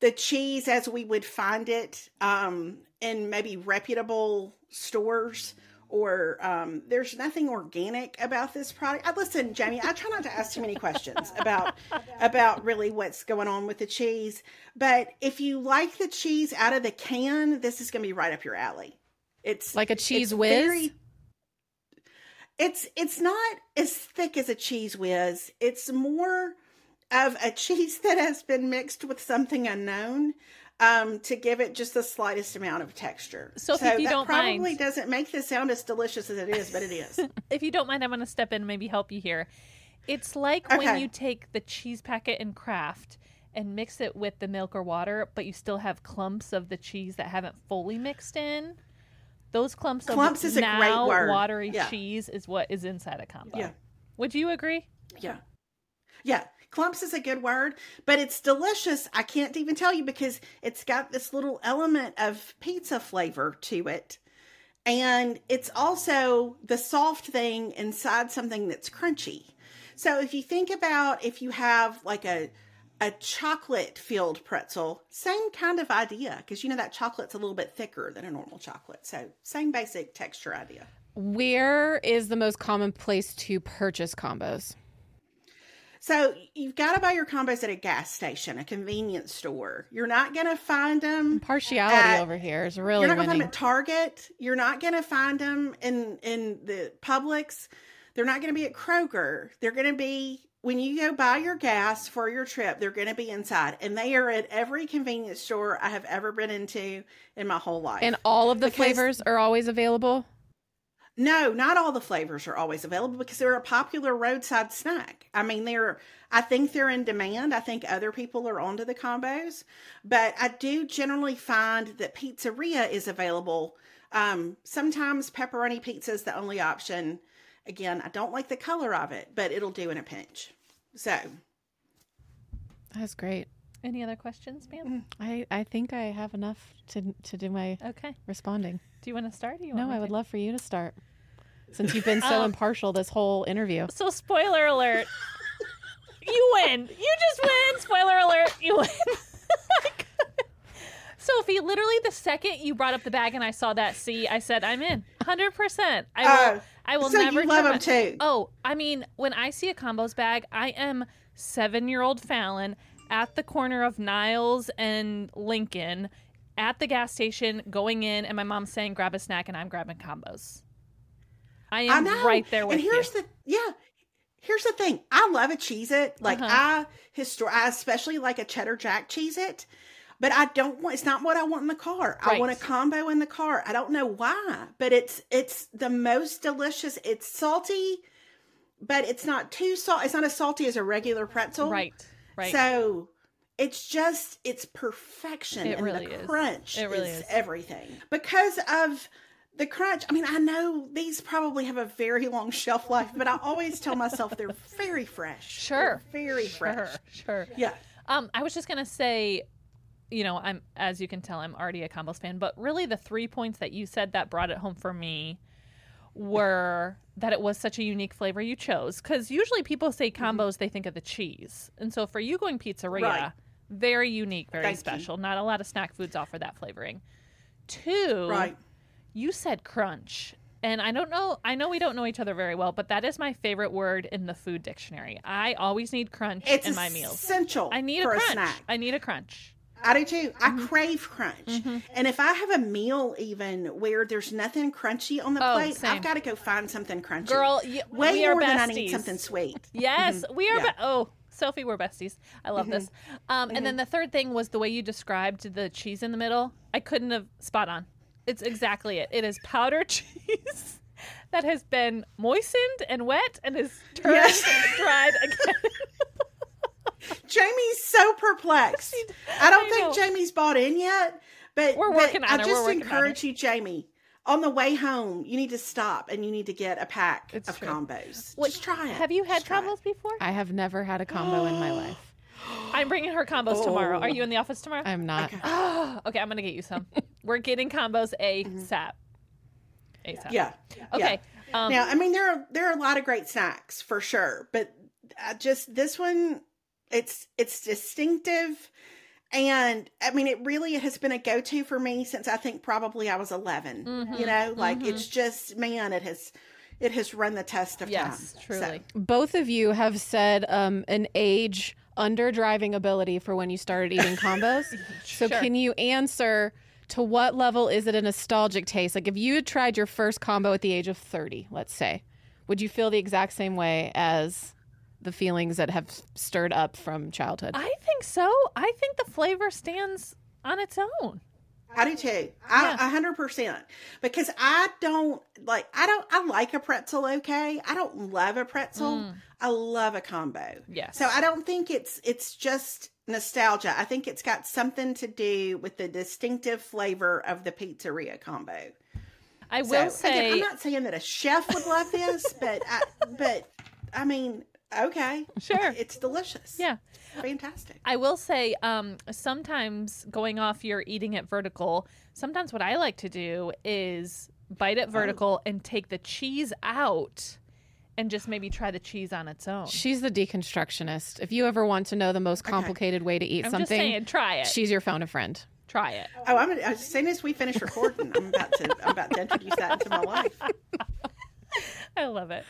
the cheese as we would find it um, in maybe reputable stores or um, there's nothing organic about this product. I, listen, Jami, I try not to ask too many questions about about really what's going on with the cheese. But if you like the cheese out of the can, this is going to be right up your alley. It's Like a cheese it's whiz? very- it's it's not as thick as a Cheez Whiz. It's more of a cheese that has been mixed with something unknown um, to give it just the slightest amount of texture. So if you that don't probably mind- doesn't make this sound as delicious as it is, but it is. if you don't mind, I'm going to step in and maybe help you here. It's like when you take the cheese packet and Kraft and mix it with the milk or water, but you still have clumps of the cheese that haven't fully mixed in. Those clumps, Clumps of is a great now watery Yeah. cheese is what is inside a combo. Yeah. Would you agree? Yeah. Yeah. Clumps is a good word, but it's delicious. I can't even tell you because it's got this little element of pizza flavor to it. And it's also the soft thing inside something that's crunchy. So if you think about if you have like a a chocolate filled pretzel, same kind of idea because you know that chocolate's a little bit thicker than a normal chocolate. So same basic texture idea. Where is the most common place to purchase combos? So you've got to buy your combos at a gas station, a convenience store. You're not going to find them. Partiality Uh, over here is really You're not going to find them at Target. You're not going to find them in in the Publix. They're not going to be at Kroger. They're going to be when you go buy your gas for your trip. They're going to be inside, and they are at every convenience store I have ever been into in my whole life. And all of the Because- flavors are always available. No, not all the flavors are always available because they're a popular roadside snack. I mean, they're I think they're in demand. I think other people are onto the combos, but I do generally find that pizzeria is available. Um, sometimes pepperoni pizza is the only option. Again, I don't like the color of it, but it'll do in a pinch. So, That's great. Any other questions, Mm. ma'am? I, I think I have enough to to do my Okay. responding. Do you want to start? Or you No, want I would to? love for you to start. Since you've been so Um, impartial this whole interview. So, spoiler alert. you win. You just win. Spoiler alert. You win. Sophie, literally the second you brought up the bag and I saw that C, I said, I'm in. 100%. I will, Oh, I will so you never. love turn 'em my- too. Oh, I mean, when I see a combos bag, I am seven year old Fallon at the corner of Niles and Lincoln at the gas station going in, and my mom's saying, grab a snack, and I'm grabbing combos. I I am know. right there with you. and here's you. the yeah. Here's the thing. I love a Cheez-It. Like Uh-huh. I histor I especially like a cheddar jack Cheez-It. But I don't want it's not what I want in the car. I want a combo in the car. I don't know why, but it's it's the most delicious. It's salty, but it's not too salt. It's not as salty as a regular pretzel. Right, right. So it's just it's perfection It and really the is. crunch It really is, is. everything because of the crunch i mean i know these probably have a very long shelf life but i always tell myself they're very fresh Sure. They're very sure, fresh sure. yeah Um, I was just gonna say, you know, I'm as you can tell, I'm already a combos fan, but really the three points that you said that brought it home for me were that it was such a unique flavor you chose. Because usually people say mm-hmm. combos, they think of the cheese, and so for you going pizzeria, Right. very unique, very Thank you. special. Not a lot of snack foods offer that flavoring. Two, right you said crunch. And I don't know, I know we don't know each other very well, but that is my favorite word in the food dictionary. I always need crunch it's in my meals. essential I need a for a, crunch. snack I need a crunch. I do too Mm-hmm. i crave crunch and if i have a meal even where there's nothing crunchy on the Oh, plate same. i've got to go find something crunchy Girl, y- way we are more than i need besties. something sweet Yes, we are. Mm-hmm. Yeah. Mm-hmm. Be- oh, Sophie, we're besties. I love this. Um, And then the third thing was the way you described the cheese in the middle. I couldn't have spot on. It's exactly it. It is powdered cheese that has been moistened and wet and is turned Yes. dried again. Jami's so perplexed. I don't I think. Jami's bought in yet, but We're but on I it. Just working on encourage you, Jami. On the way home, you need to stop and you need to get a pack It's of true. combos. What- just try it. Have you had Just it. combos before? I have never had a combo in my life. I'm bringing her combos tomorrow. Are Oh. you in the office tomorrow? I'm not. okay, I'm gonna get you some. We're getting combos ASAP. ASAP. Mm-hmm. Yeah. Okay. Um, Now, I mean, there are there are a lot of great snacks for sure, but I just this one, it's it's distinctive, And I mean, it really has been a go to for me since I think probably I was 11. Mm-hmm. You know, like it's just, man, it has. It has run the test of time. Yes, time. truly. Both of you have said um, an age under driving ability for when you started eating combos. so Sure. can you answer to what level is it a nostalgic taste? Like if you had tried your first combo at the age of 30, let's say, would you feel the exact same way as the feelings that have stirred up from childhood? I think so. I think the flavor stands on its own. I do too. I a hundred percent because I don't like. I don't. I like a pretzel. Okay. I don't love a pretzel. Mm. I love a combo. Yeah. So I don't think it's it's just nostalgia. I think it's got something to do with the distinctive flavor of the pizzeria combo. I So, will again, say, I'm not saying that a chef would love this, but I, but I mean, okay, Sure. it's delicious. yeah. fantastic. I will say, um, sometimes going off your eating it vertical, sometimes what I like to do is bite Oh. it vertical and take the cheese out and just maybe try the cheese on its own. She's the deconstructionist. If you ever want to know the most complicated way to eat I'm something, just saying, try it. she's your phone a friend. try it. Oh, I'm gonna, as soon as we finish recording, I'm about to I'm about to introduce that into my life. I love it.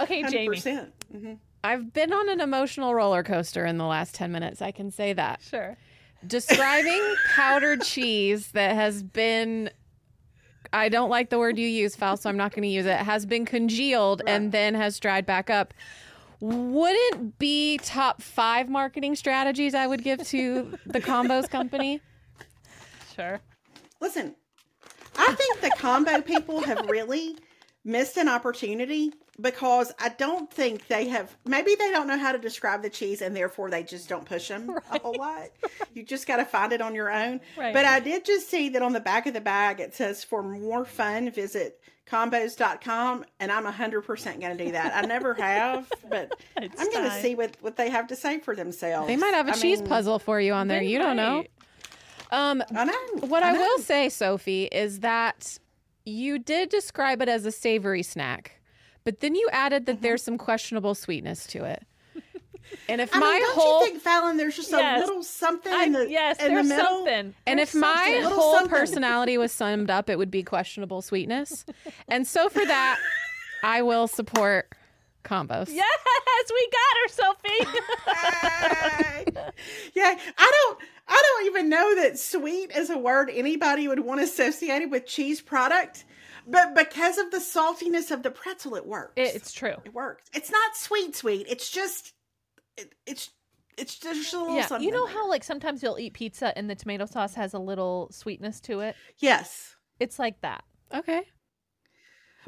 Okay, Hundred Jami. Mm-hmm. I've been on an emotional roller coaster in the last 10 minutes. I can say that. Sure. Describing powdered cheese that has been, I don't like the word you use, Fal, so I'm not going to use it, has been congealed and then has dried back up. Wouldn't be top five marketing strategies I would give to the combos company. Sure. Listen, I think the combo people have really missed an opportunity because I don't think they have. Maybe they don't know how to describe the cheese, and therefore they just don't push them a whole lot. You just got to find it on your own. Right. But I did just see that on the back of the bag it says, "For more fun, visit." combos.com and I'm 100% going to do that. I never have, but It's I'm going to see what, what they have to say for themselves. They might have a I cheese mean, puzzle for you on there. They You don't know. Um, I know. What I, know. will say, Sophie, is that you did describe it as a savory snack, but then you added Mm-hmm. that there's some questionable sweetness to it. And if I my mean, don't whole you think, Fallon, there's just Yes. a little something I, in the yes, in the there's middle? something. and There's if my something. Little whole something. personality was summed up, it would be questionable sweetness. and so for that, I will support combos. Yes, we got her, Sophie. yeah, I don't I don't even know that sweet is a word anybody would want associated with cheese product, but because of the saltiness of the pretzel, it works. it's true. it works. It's not sweet sweet. It's just it, it's it's just a little Yeah, something. you know how like sometimes you'll eat pizza and the tomato sauce has a little sweetness to it. Yes. It's like that. Okay.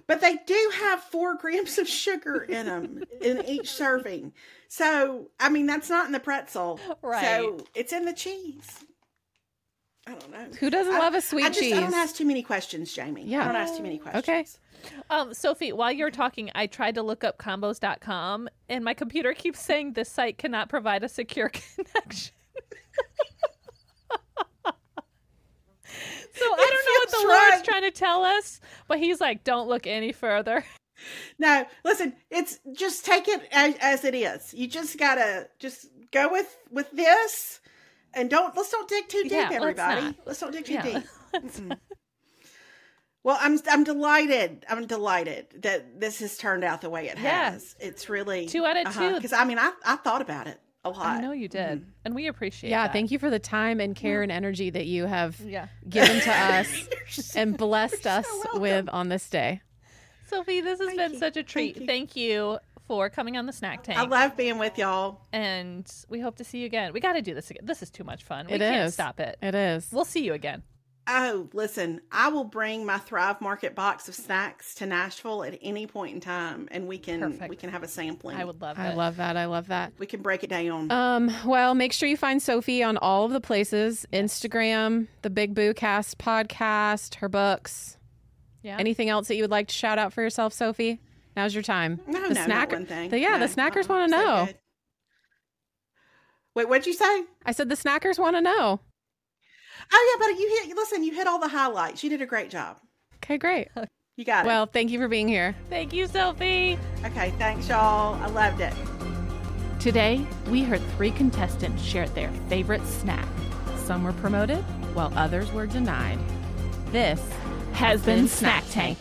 But they do have four grams of sugar in them in each serving. So, I mean, that's not in the pretzel. Right. So, it's in the cheese. I don't know. Who doesn't I- love a sweet I just, cheese? I don't ask too many questions, Jami. Yeah. I don't ask too many questions. Okay. Um, Sophie, while you're talking, I tried to look up combos.com and my computer keeps saying this site cannot provide a secure connection. so I don't know what the feels Lord's trying to tell us, but he's like, don't look any further. No, listen, it's just take it as, as it is. You just gotta just go with with this, and don't let's don't dig too deep, Yeah, let's everybody. Let's don't dig too Yeah. deep. Well, I'm I'm delighted. I'm delighted that this has turned out the way it Yeah. has. It's really Two out of uh-huh, two. Because I mean, I I thought about it a lot. I know you did. Mm-hmm. And we appreciate it. Yeah, that. thank you for the time and care and energy that you have Yeah. given to us and blessed us so with on this day. Sophie, this has Thank been you. such a treat. Thank you. Thank you for coming on the snack tank. I love being with y'all. and we hope to see you again. We got to do this again. This is too much fun. We It can't stop it. It is. We'll see you again. Oh, listen, I will bring my Thrive Market box of snacks to Nashville at any point in time, and we can Perfect. we can have a sampling. I would love that. I love that. I love that. we can break it down. Um, well, make sure you find Sophie on all of the places Instagram, the Big Boo Cast podcast, her books. Yeah. Anything else that you would like to shout out for yourself, Sophie? Now's your time. no, the no, not one thing. the- yeah, No, the snackers uh-uh, want to know. good. Wait, what'd you say? I said the snackers want to know. Oh yeah, but you hit. Listen, you hit all the highlights. You did a great job. Okay, great. You got it. Well, thank you for being here. Thank you, Sophie. Okay, thanks, y'all. I loved it. Today, we heard three contestants share their favorite snack Some were promoted while others were denied. This Has been Snack Tank.